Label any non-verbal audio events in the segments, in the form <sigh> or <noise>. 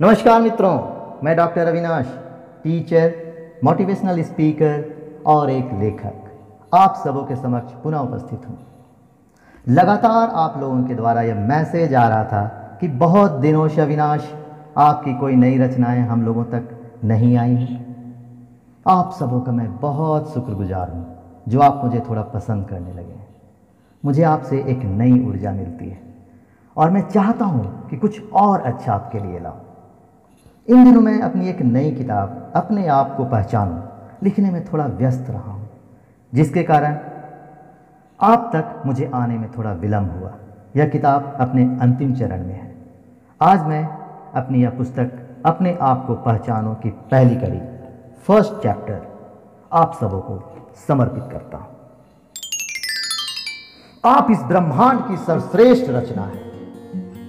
नमस्कार मित्रों, मैं doctor Avinash, teacher, motivational speaker और एक लेखक। आप सबों के समक्ष पुनः उपस्थित हूँ। लगातार आप लोगों के द्वारा यह मैसेज आ रहा था कि बहुत दिनों से अविनाश, आपकी कोई नई रचनाएँ हम लोगों तक नहीं आई हैं। आप सबों का मैं बहुत शुक्रगुजार हूँ, जो आप मुझे थोड़ा पसंद करने लगे हैं। मुझे आपसे एक नई ऊर्जा मिलती है और मैं चाहता हूँ कि कुछ और अच्छा आपके लिए लाऊं। इन दिनों मैं अपनी एक नई किताब अपने आप को पहचानूं, लिखने में थोड़ा व्यस्त रहा हूँ, जिसके कारण आप तक मुझे आने में थोड़ा विलंब हुआ। यह किताब अपने अंतिम चरण में है। आज मैं अपनी यह पुस्तक अपने आप को पहचानो की पहली कड़ी, फ़र्स्ट चैप्टर, आप सबों को समर्पित करता हूँ। आप इस ब्रह्मांड की सर्वश्रेष्ठ रचना है,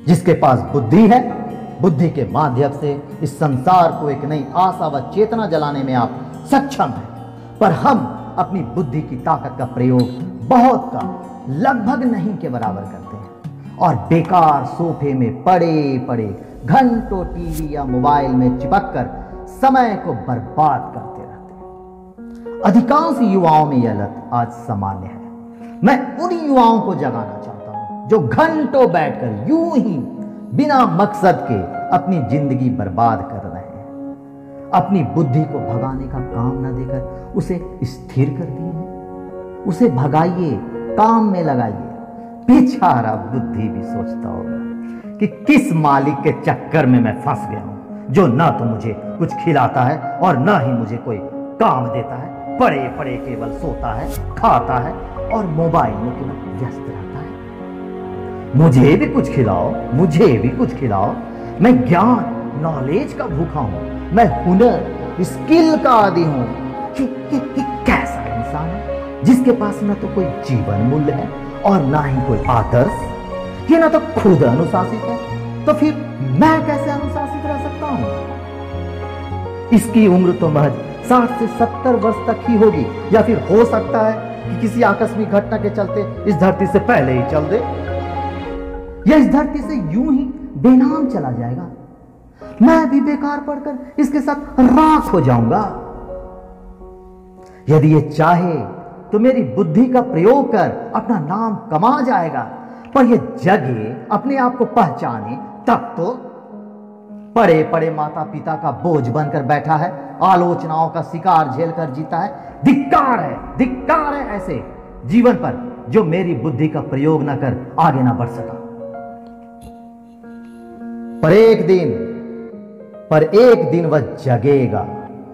जिसके पास बुद्धि है बुद्धि के माध्यम से इस संसार को एक नई आशा व चेतना जलाने में आप सक्षम हैं। पर हम अपनी बुद्धि की ताकत का प्रयोग बहुत कम, लगभग नहीं के बराबर करते हैं। और बेकार सोफे में पड़े पड़े घंटों टीवी या मोबाइल में चिपक कर समय को बर्बाद करते रहते हैं। अधिकांश युवाओं में यह लत आज सामान्य है। मैं उन युवाओं को जगाना चाहता हूँ जो घंटों बैठकर यूँ ही बिना मकसद के अपनी ज़िंदगी बर्बाद कर रहे हैं। अपनी बुद्धि को भगाने का काम न देकर उसे स्थिर कर दिए उसे भगाइए, काम में लगाइए। बेचारा बुद्धि भी सोचता होगा कि किस मालिक के चक्कर में मैं फंस गया हूँ, जो ना तो मुझे कुछ खिलाता है और ना ही मुझे कोई काम देता है। पड़े पड़े केवल सोता है, खाता है और मोबाइल में केवल व्यस्त रहता है। मुझे भी कुछ खिलाओ, मुझे भी कुछ खिलाओ। मैं ज्ञान नॉलेज का भूखा हूँ। मैं हुनर स्किल का आदि हूँ। कैसा इंसान है, जिसके पास ना तो कोई जीवन मूल्य है और ना ही कोई आदर्श? ये ना तो खुद अनुशासित है। तो फिर मैं कैसे अनुशासित रह सकता हूँ? इसकी उम्र तो महज साठ से सत्तर वर्ष तक ही होगी, या फिर हो सकता है कि किसी आकस्मिक घटना के चलते इस धरती से पहले ही चल दे। या इस धरती से यूँ ही बेनाम चला जाएगा। मैं भी बेकार पढ़कर इसके साथ राख हो जाऊँगा। यदि ये चाहे तो मेरी बुद्धि का प्रयोग कर अपना नाम कमा जाएगा, पर ये जगे अपने आप को पहचाने, तब तो पड़े पड़े माता पिता का बोझ बनकर बैठा है, आलोचनाओं का शिकार झेल कर जीता है। धिक्कार है धिक्कार है ऐसे जीवन पर जो मेरी बुद्धि का प्रयोग न कर आगे ना बढ़ सका। पर एक दिन, पर एक दिन वह जगेगा,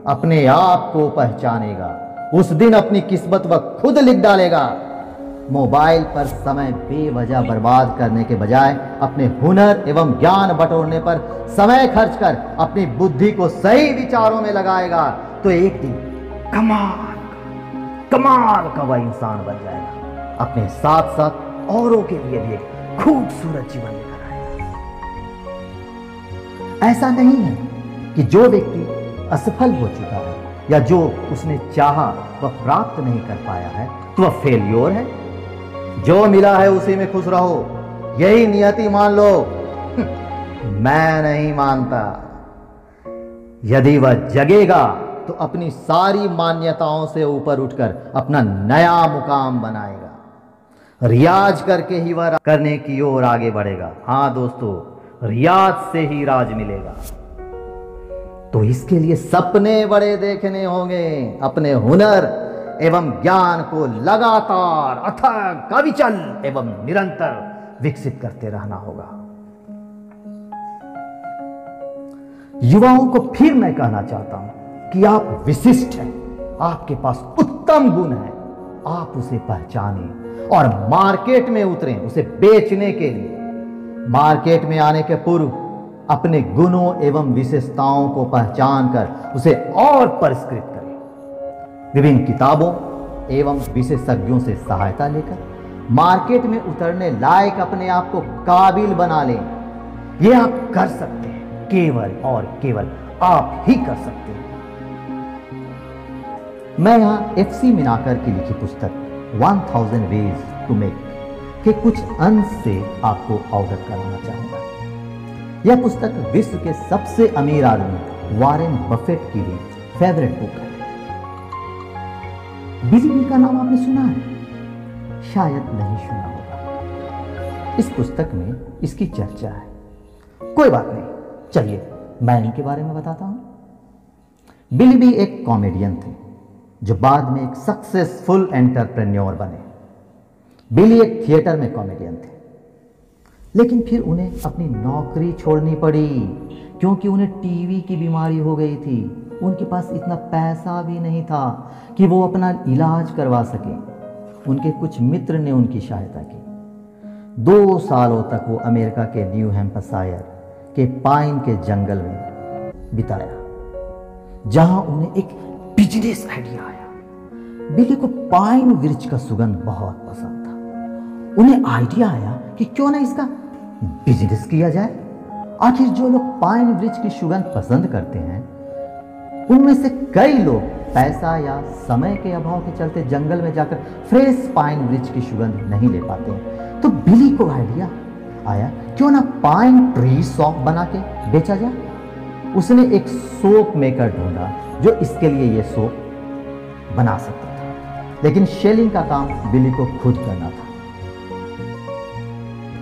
अपने आप को पहचानेगा। उस दिन अपनी किस्मत वह खुद लिख डालेगा। मोबाइल पर समय बेवजह बर्बाद करने के बजाय अपने हुनर एवं ज्ञान बटोरने पर समय खर्च कर अपनी बुद्धि को सही विचारों में लगाएगा। तो एक दिन कमाल कमाल का वह इंसान बन जाएगा। अपने साथ साथ औरों के लिए भी एक खूबसूरत जीवन ऐसा नहीं है कि जो व्यक्ति असफल हो चुका है या जो उसने चाहा वह प्राप्त नहीं कर पाया है तो वह फेलियोर है। जो मिला है उसी में खुश रहो। यही नियति मान लो। <laughs> मैं नहीं मानता। यदि वह जगेगा तो अपनी सारी मान्यताओं से ऊपर उठकर अपना नया मुकाम बनाएगा। रियाज करके ही वह करने की ओर आगे बढ़ेगा। हाँ दोस्तों रियाज से ही राज मिलेगा। तो इसके लिए सपने बड़े देखने होंगे, अपने हुनर एवं ज्ञान को लगातार अथक, अविचल एवं निरंतर विकसित करते रहना होगा। युवाओं को फिर मैं कहना चाहता हूँ कि आप विशिष्ट हैं, आपके पास उत्तम गुण है, आप उसे पहचाने और मार्केट में उतरें उसे बेचने के लिए। मार्केट में आने के पूर्व अपने गुणों एवं विशेषताओं को पहचान कर उसे और परिष्कृत करें। विभिन्न किताबों एवं विशेषज्ञों से सहायता लेकर मार्केट में उतरने लायक अपने आप को काबिल बना लें। यह आप कर सकते हैं, केवल और केवल आप ही कर सकते हैं। मैं यहाँ एफ़ सी मिनाकर की लिखी पुस्तक 1000 वेज टू मेक के कुछ अंश से आपको अवगत कराना चाहूँगा। यह पुस्तक विश्व के सबसे अमीर आदमी वारेन बफेट की भी फेवरेट बुक है। बिजली का नाम आपने सुना है? शायद नहीं सुना होगा। इस पुस्तक में इसकी चर्चा है। कोई बात नहीं, चलिए मैं इनके बारे में बताता हूँ। बिली भी एक कॉमेडियन थे, जो बाद में एक सक्सेसफुल एंटरप्रेन्योर बने। बिली एक थिएटर में कॉमेडियन थे। लेकिन फिर उन्हें अपनी नौकरी छोड़नी पड़ी, क्योंकि उन्हें टीवी की बीमारी हो गई थी। उनके पास इतना पैसा भी नहीं था कि वो अपना इलाज करवा सके। उनके कुछ मित्र ने उनकी सहायता की। दो सालों तक वो अमेरिका के न्यू हेम्पसायर के पाइन के जंगल में बिताया, जहाँ उन्हें एक बिज़नेस आइडिया आया। बिली को पाइन वृक्ष का सुगंध बहुत पसंद उन्हें आइडिया आया कि क्यों ना इसका बिज़नेस किया जाए। आखिर जो लोग पाइन वृक्ष की सुगंध पसंद करते हैं, उनमें से कई लोग पैसा या समय के अभाव के चलते जंगल में जाकर फ्रेश पाइन वृक्ष की सुगंध नहीं ले पाते तो बिली को आइडिया आया, क्यों ना पाइन ट्री सॉप बना के बेचा जाए? उसने एक सोप मेकर ढूंढा जो इसके लिए यह सोप बना सकता था। लेकिन शेलिंग का काम बिली को खुद करना था।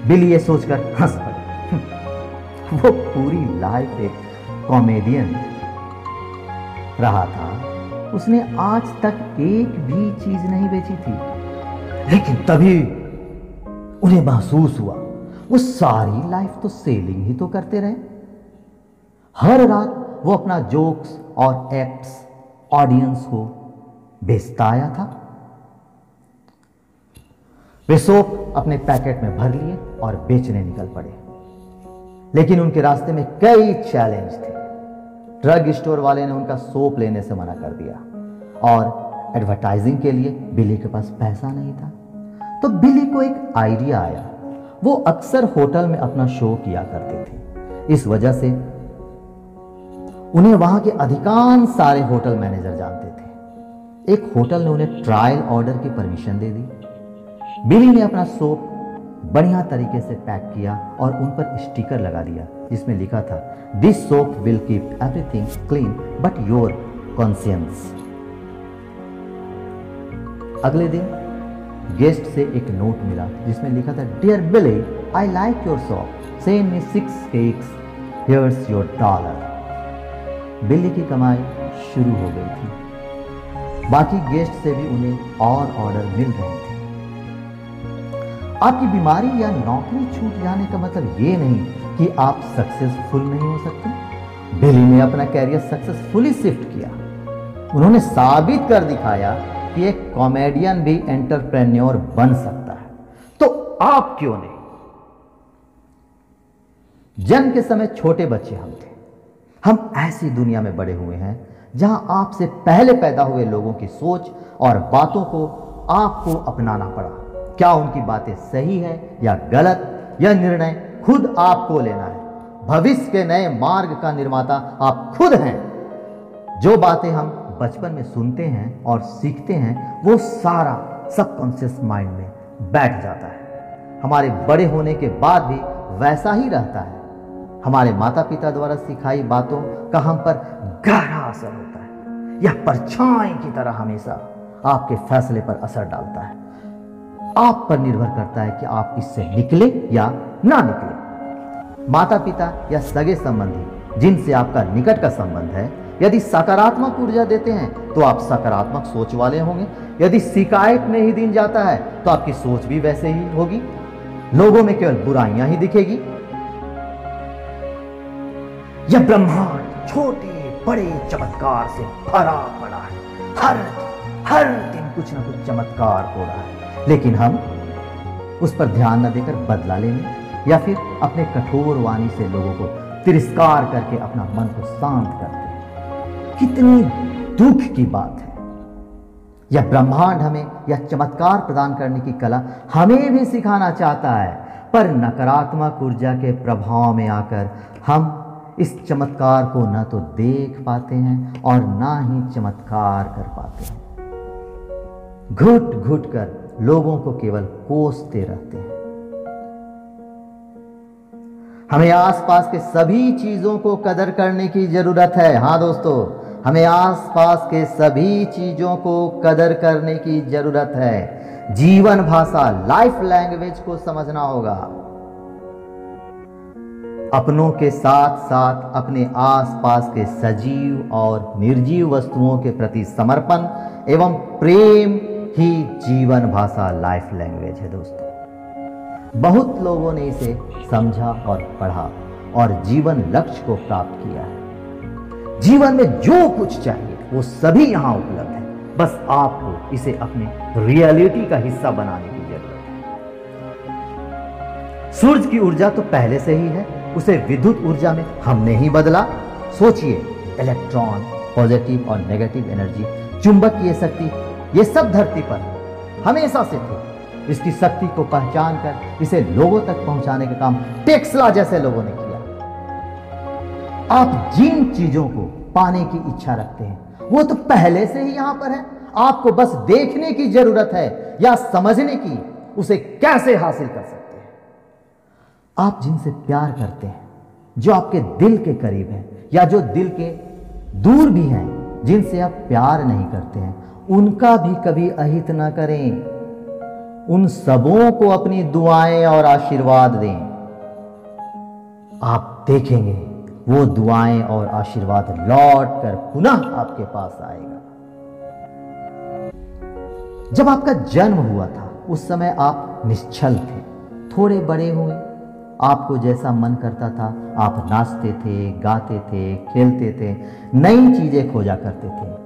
बिली ये सोचकर हंस पड़े। <laughs> वो पूरी लाइफ एक कॉमेडियन रहा था। उसने आज तक एक भी चीज़ नहीं बेची थी। लेकिन तभी उन्हें महसूस हुआ, वो सारी लाइफ तो सेलिंग ही तो करते रहे। हर रात वो अपना जोक्स और एक्ट्स ऑडियंस को बेचता आया था। वे सोप अपने पैकेट में भर लिए और बेचने निकल पड़े। लेकिन उनके रास्ते में कई चैलेंज थे। ड्रग स्टोर वाले ने उनका सोप लेने से मना कर दिया। और एडवर्टाइजिंग के लिए बिली के पास पैसा नहीं था। तो बिली को एक आइडिया आया। वो अक्सर होटल में अपना शो किया करते थे। इस वजह से उन्हें वहाँ के अधिकांश सारे होटल मैनेजर जानते थे। एक होटल ने उन्हें ट्रायल ऑर्डर की परमिशन दे दी। बिली ने अपना सोप बढ़िया तरीके से पैक किया और उन पर स्टिकर लगा दिया, जिसमें लिखा था this soap will keep everything clean but your conscience अगले दिन गेस्ट से एक नोट मिला, जिसमें लिखा था dear Billy I like your soap send me six cakes here's your dollar Billy की कमाई शुरू हो गई थी। बाकी गेस्ट से भी उन्हें और ऑर्डर मिल रहे थे। आपकी बीमारी या नौकरी छूट जाने का मतलब ये नहीं कि आप सक्सेसफुल नहीं हो सकते। बिली ने अपना कैरियर सक्सेसफुली शिफ्ट किया। उन्होंने साबित कर दिखाया कि एक कॉमेडियन भी एंटरप्रेन्योर बन सकता है। तो आप क्यों नहीं? जन्म के समय छोटे बच्चे हम थे। हम ऐसी दुनिया में बड़े हुए हैं जहाँ आपसे पहले पैदा हुए लोगों की सोच और बातों को आपको अपनाना पड़ा। क्या उनकी बातें सही है या गलत? यह निर्णय खुद आपको लेना है। भविष्य के नए मार्ग का निर्माता आप खुद हैं। जो बातें हम बचपन में सुनते हैं और सीखते हैं, वो सारा सबकॉन्शियस माइंड में बैठ जाता है। हमारे बड़े होने के बाद भी वैसा ही रहता है। हमारे माता पिता द्वारा सिखाई बातों का हम पर गहरा असर होता है। यह परछाई की तरह हमेशा आपके फैसले पर असर डालता है। आप पर निर्भर करता है कि आप इससे निकले या ना निकले। माता पिता या सगे संबंधी जिनसे आपका निकट का संबंध है, यदि सकारात्मक ऊर्जा देते हैं तो आप सकारात्मक सोच वाले होंगे। यदि शिकायत में ही दिन जाता है तो आपकी सोच भी वैसे ही होगी। लोगों में केवल बुराइयाँ ही दिखेगी। यह ब्रह्मांड छोटे, बड़े, चमत्कार से भरा पड़ा है। हर हर दिन कुछ ना कुछ चमत्कार हो रहा है। लेकिन हम उस पर ध्यान न देकर बदला लेने या फिर अपने कठोर वाणी से लोगों को तिरस्कार करके अपना मन को शांत करते हैं। कितनी दुख की बात है। यह ब्रह्मांड हमें यह चमत्कार प्रदान करने की कला हमें भी सिखाना चाहता है, पर नकारात्मक ऊर्जा के प्रभाव में आकर हम इस चमत्कार को न तो देख पाते हैं और ना ही चमत्कार कर पाते हैं। घुट घुट कर लोगों को केवल कोसते रहते हैं। हमें आसपास के सभी चीज़ों को कदर करने की ज़रूरत है। हाँ दोस्तों, हमें आसपास के सभी चीज़ों को कदर करने की ज़रूरत है। जीवन भाषा लाइफ लैंग्वेज को समझना होगा। अपनों के साथ साथ अपने आसपास के सजीव और निर्जीव वस्तुओं के प्रति समर्पण एवं प्रेम ही जीवन भाषा लाइफ लैंग्वेज है दोस्तों। बहुत लोगों ने इसे समझा और पढ़ा और जीवन लक्ष्य को प्राप्त किया है। जीवन में जो कुछ चाहिए, वो सभी यहाँ उपलब्ध है। बस आपको इसे अपने रियलिटी का हिस्सा बनाने की ज़रूरत है। सूर्य की ऊर्जा तो पहले से ही है, उसे विद्युत ऊर्जा में हमने ही बदला। सोचिए इलेक्ट्रॉन पॉजिटिव और नेगेटिव एनर्जी चुंबकीय शक्ति ये सब धरती पर हमेशा से थे। इसकी शक्ति को पहचान कर, इसे लोगों तक पहुँचाने का काम टेक्सला जैसे लोगों ने किया। आप जिन चीज़ों को पाने की इच्छा रखते हैं, वो तो पहले से ही यहाँ पर है। आपको बस देखने की ज़रूरत है या समझने की, उसे कैसे हासिल कर सकते हैं? आप जिनसे प्यार करते हैं, जो आपके दिल के करीब हैं, या जो दिल के दूर भी हैं, जिनसे आप प्यार नहीं करते हैं उनका भी कभी अहित ना करें। उन सबों को अपनी दुआएँ और आशीर्वाद दें। आप देखेंगे, वो दुआएँ और आशीर्वाद लौट कर पुनः आपके पास आएगा। जब आपका जन्म हुआ था, उस समय आप निश्चल थे, थोड़े बड़े हुए। आपको जैसा मन करता था, आप नाचते थे, गाते थे, खेलते थे, नई चीज़ें खोजा करते थे।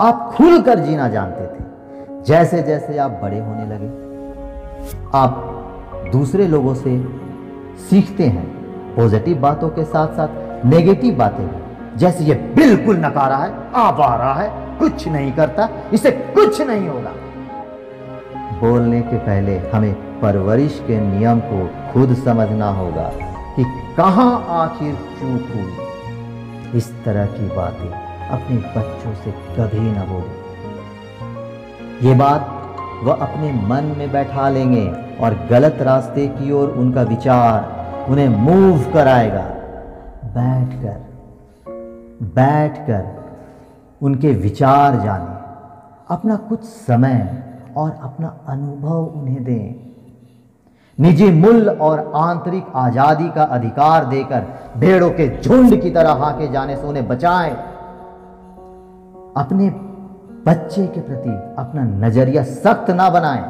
आप खुलकर जीना जानते थे। जैसे जैसे आप बड़े होने लगे, आप दूसरे लोगों से सीखते हैं पॉजिटिव बातों के साथ साथ नेगेटिव बातें जैसे ये बिल्कुल नकारा है आप आ रहा है, कुछ नहीं करता, इसे कुछ नहीं होगा। बोलने के पहले हमें परवरिश के नियम को खुद समझना होगा कि कहाँ आखिर चूक हुई। इस तरह की बातें अपने बच्चों से कभी ना बोले। ये बात वह अपने मन में बैठा लेंगे और गलत रास्ते की ओर उनका विचार उन्हें मूव कराएगा। बैठकर बैठकर उनके विचार जाने। अपना कुछ समय और अपना अनुभव उन्हें दें। निजी मूल्य और आंतरिक आज़ादी का अधिकार देकर भेड़ों के झुंड की तरह हाके जाने से उन्हें बचाएँ। अपने बच्चे के प्रति अपना नज़रिया सख्त ना बनाएँ।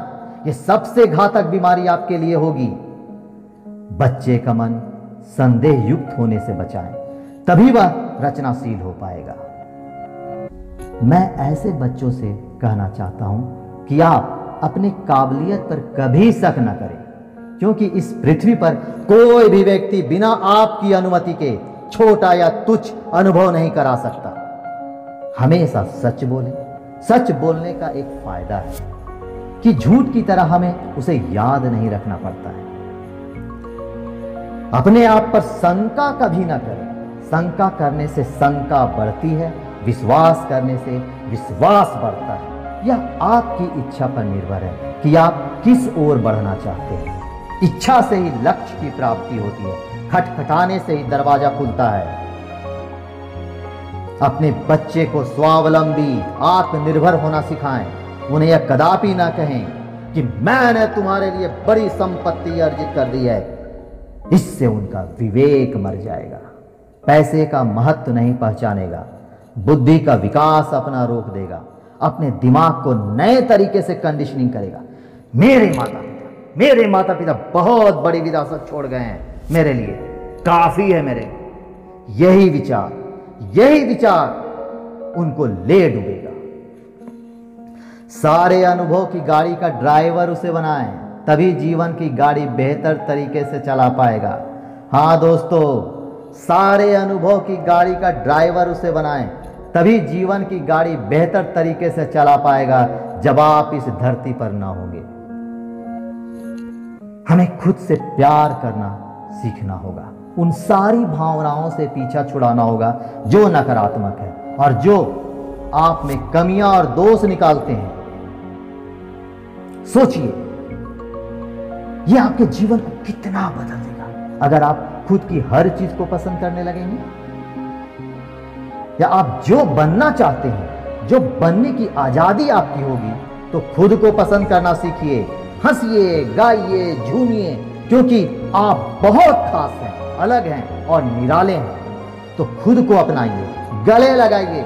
ये सबसे घातक बीमारी आपके लिए होगी। बच्चे का मन संदेह युक्त होने से बचाएँ, तभी वह रचनाशील हो पाएगा। मैं ऐसे बच्चों से कहना चाहता हूँ कि आप अपने काबिलियत पर कभी शक न करें, क्योंकि इस पृथ्वी पर कोई भी व्यक्ति बिना आपकी अनुमति के छोटा या तुच्छ अनुभव नहीं करा सकता। हमेशा सच बोलें। सच बोलने का एक फ़ायदा है कि झूठ की तरह हमें उसे याद नहीं रखना पड़ता है। अपने आप पर शंका कभी ना करें। शंका करने से शंका बढ़ती है, विश्वास करने से विश्वास बढ़ता है। यह आपकी इच्छा पर निर्भर है कि आप किस ओर बढ़ना चाहते हैं। इच्छा से ही लक्ष्य की प्राप्ति होती है। खटखटाने से ही दरवाज़ा खुलता है। अपने बच्चे को स्वावलंबी, आत्मनिर्भर होना सिखाएँ। उन्हें यह कदापि ना कहें कि मैंने तुम्हारे लिए बड़ी संपत्ति अर्जित कर दी है। इससे उनका विवेक मर जाएगा। पैसे का महत्व नहीं पहचानेगा। बुद्धि का विकास अपना रोक देगा। अपने दिमाग को नए तरीके से कंडीशनिंग करेगा। मेरे माता पिता, मेरे माता पिता बहुत बड़ी विरासत छोड़ गए हैं। मेरे लिए काफ़ी है मेरे यही विचार यही विचार उनको ले डूबेगा। सारे अनुभव की गाड़ी का ड्राइवर उसे बनाए, तभी जीवन की गाड़ी बेहतर तरीके से चला पाएगा। हाँ दोस्तों, सारे अनुभव की गाड़ी का ड्राइवर उसे बनाए, तभी जीवन की गाड़ी बेहतर तरीके से चला पाएगा, जब आप इस धरती पर ना होंगे। हमें खुद से प्यार करना सीखना होगा। उन सारी भावनाओं से पीछा छुड़ाना होगा, जो नकारात्मक है। और जो आप में कमियाँ और दोष निकालते हैं। सोचिए यह आपके जीवन को कितना बदल देगा। अगर आप खुद की हर चीज़ को पसंद करने लगेंगे, या आप जो बनना चाहते हैं, जो बनने की आज़ादी आपकी होगी तो खुद को पसंद करना सीखिए। हंसिए, गाइए, झूमिए, क्योंकि आप बहुत खास हैं। अलग हैं और निराले हैं तो खुद को अपनाइए, गले लगाइए।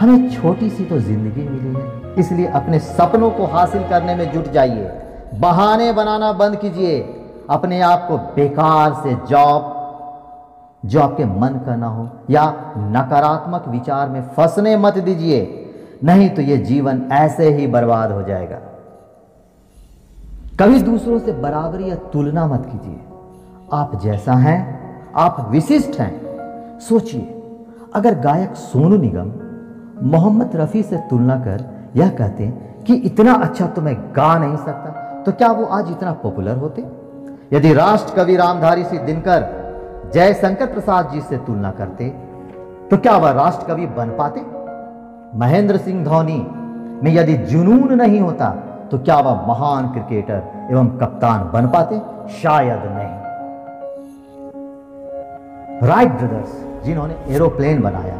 हमें छोटी सी तो ज़िंदगी मिली है, इसलिए अपने सपनों को हासिल करने में जुट जाइए। बहाने बनाना बंद कीजिए, अपने आप को बेकार से जॉब जो आपके मन का ना हो, या नकारात्मक विचार में फंसने मत दीजिए, नहीं तो यह जीवन ऐसे ही बर्बाद हो जाएगा। कभी दूसरों से बराबरी या तुलना मत कीजिए। आप जैसा हैं, आप विशिष्ट हैं। सोचिए, अगर गायक सोनू निगम मोहम्मद रफ़ी से तुलना कर यह कहते कि इतना अच्छा तो मैं गा नहीं सकता तो क्या वो आज इतना पॉपुलर होते? यदि राष्ट्र कवि रामधारी सिंह दिनकर, जयशंकर प्रसाद जी से तुलना करते तो क्या वह राष्ट्र कवि बन पाते? महेंद्र सिंह धोनी में यदि जुनून नहीं होता तो क्या वह महान क्रिकेटर एवं कप्तान बन पाते? शायद नहीं। राइट ब्रदर्स जिन्होंने एरोप्लेन बनाया।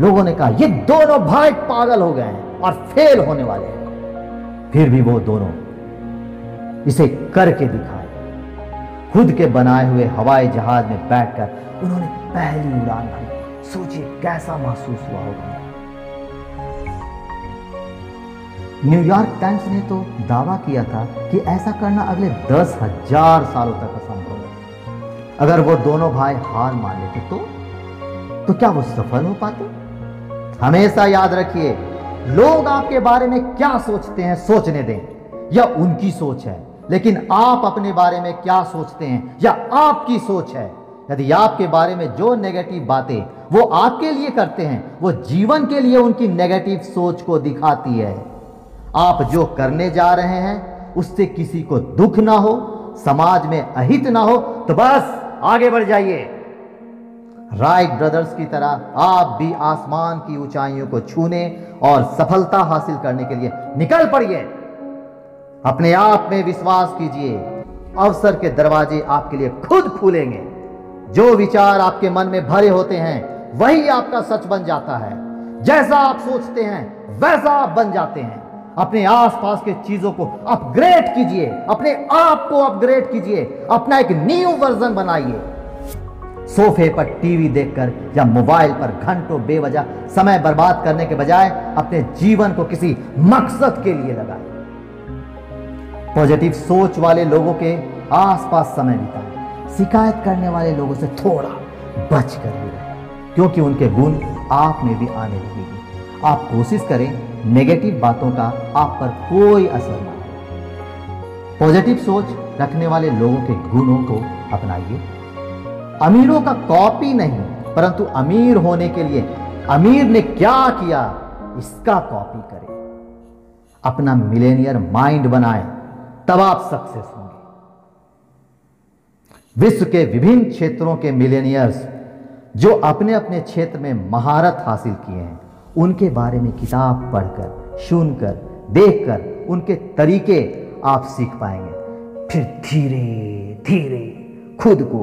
लोगों ने कहा, ये दोनों भाई पागल हो गए हैं और फेल होने वाले हैं। फिर भी वो दोनों इसे करके दिखाए। खुद के बनाए हुए हवाई जहाज़ में बैठकर उन्होंने पहली उड़ान भरी। सोचिए, कैसा महसूस हुआ होगा। न्यूयॉर्क टाइम्स ने तो दावा किया था कि ऐसा करना अगले दस हज़ार सालों तक है अगर वो दोनों भाई हार मान लेते तो? तो क्या वो सफल हो पाते? हमेशा याद रखिए, लोग आपके बारे में क्या सोचते हैं, सोचने दें। यह उनकी सोच है, लेकिन आप अपने बारे में क्या सोचते हैं, या आपकी सोच है? यदि आपके बारे में जो नेगेटिव बातें वो आपके लिए करते हैं, वो जीवन के लिए उनकी नेगेटिव सोच को दिखाती है। आप जो करने जा रहे हैं, उससे किसी को दुख ना हो, समाज में अहित ना हो तो बस आगे बढ़ जाइए। राइट ब्रदर्स की तरह आप भी आसमान की ऊंचाइयों को छूने और सफलता हासिल करने के लिए निकल पड़िए। अपने आप में विश्वास कीजिए, अवसर के दरवाजे आपके लिए खुद खुलेंगे। जो विचार आपके मन में भरे होते हैं, वही आपका सच बन जाता है। जैसा आप सोचते हैं, वैसा आप बन जाते हैं। अपने आसपास के चीज़ों को अपग्रेड कीजिए। अपने आप को अपग्रेड कीजिए। अपना एक न्यू वर्जन बनाइए। सोफे पर टीवी देखकर या मोबाइल पर घंटों बेवजह समय बर्बाद करने के बजाय अपने जीवन को किसी मकसद के लिए लगाए। पॉजिटिव सोच वाले लोगों के आसपास समय बिताए। शिकायत करने वाले लोगों से थोड़ा बच कर क्योंकि उनके गुण आप में भी आने लगेगी। आप कोशिश करें नेगेटिव बातों का आप पर कोई असर ना हो पॉजिटिव सोच रखने वाले लोगों के गुणों को अपनाइए। अमीरों का कॉपी नहीं, परंतु अमीर होने के लिए अमीर ने क्या किया, इसका कॉपी करें। अपना मिलेनियर माइंड बनाएँ, तब आप सक्सेस होंगे। विश्व के विभिन्न क्षेत्रों के मिलेनियर्स जो अपने अपने क्षेत्र में महारत हासिल किए हैं उनके बारे में किताब पढ़कर, सुनकर, देखकर उनके तरीके आप सीख पाएँगे। फिर धीरे धीरे खुद को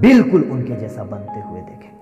बिल्कुल उनके जैसा बनते हुए देखेंगे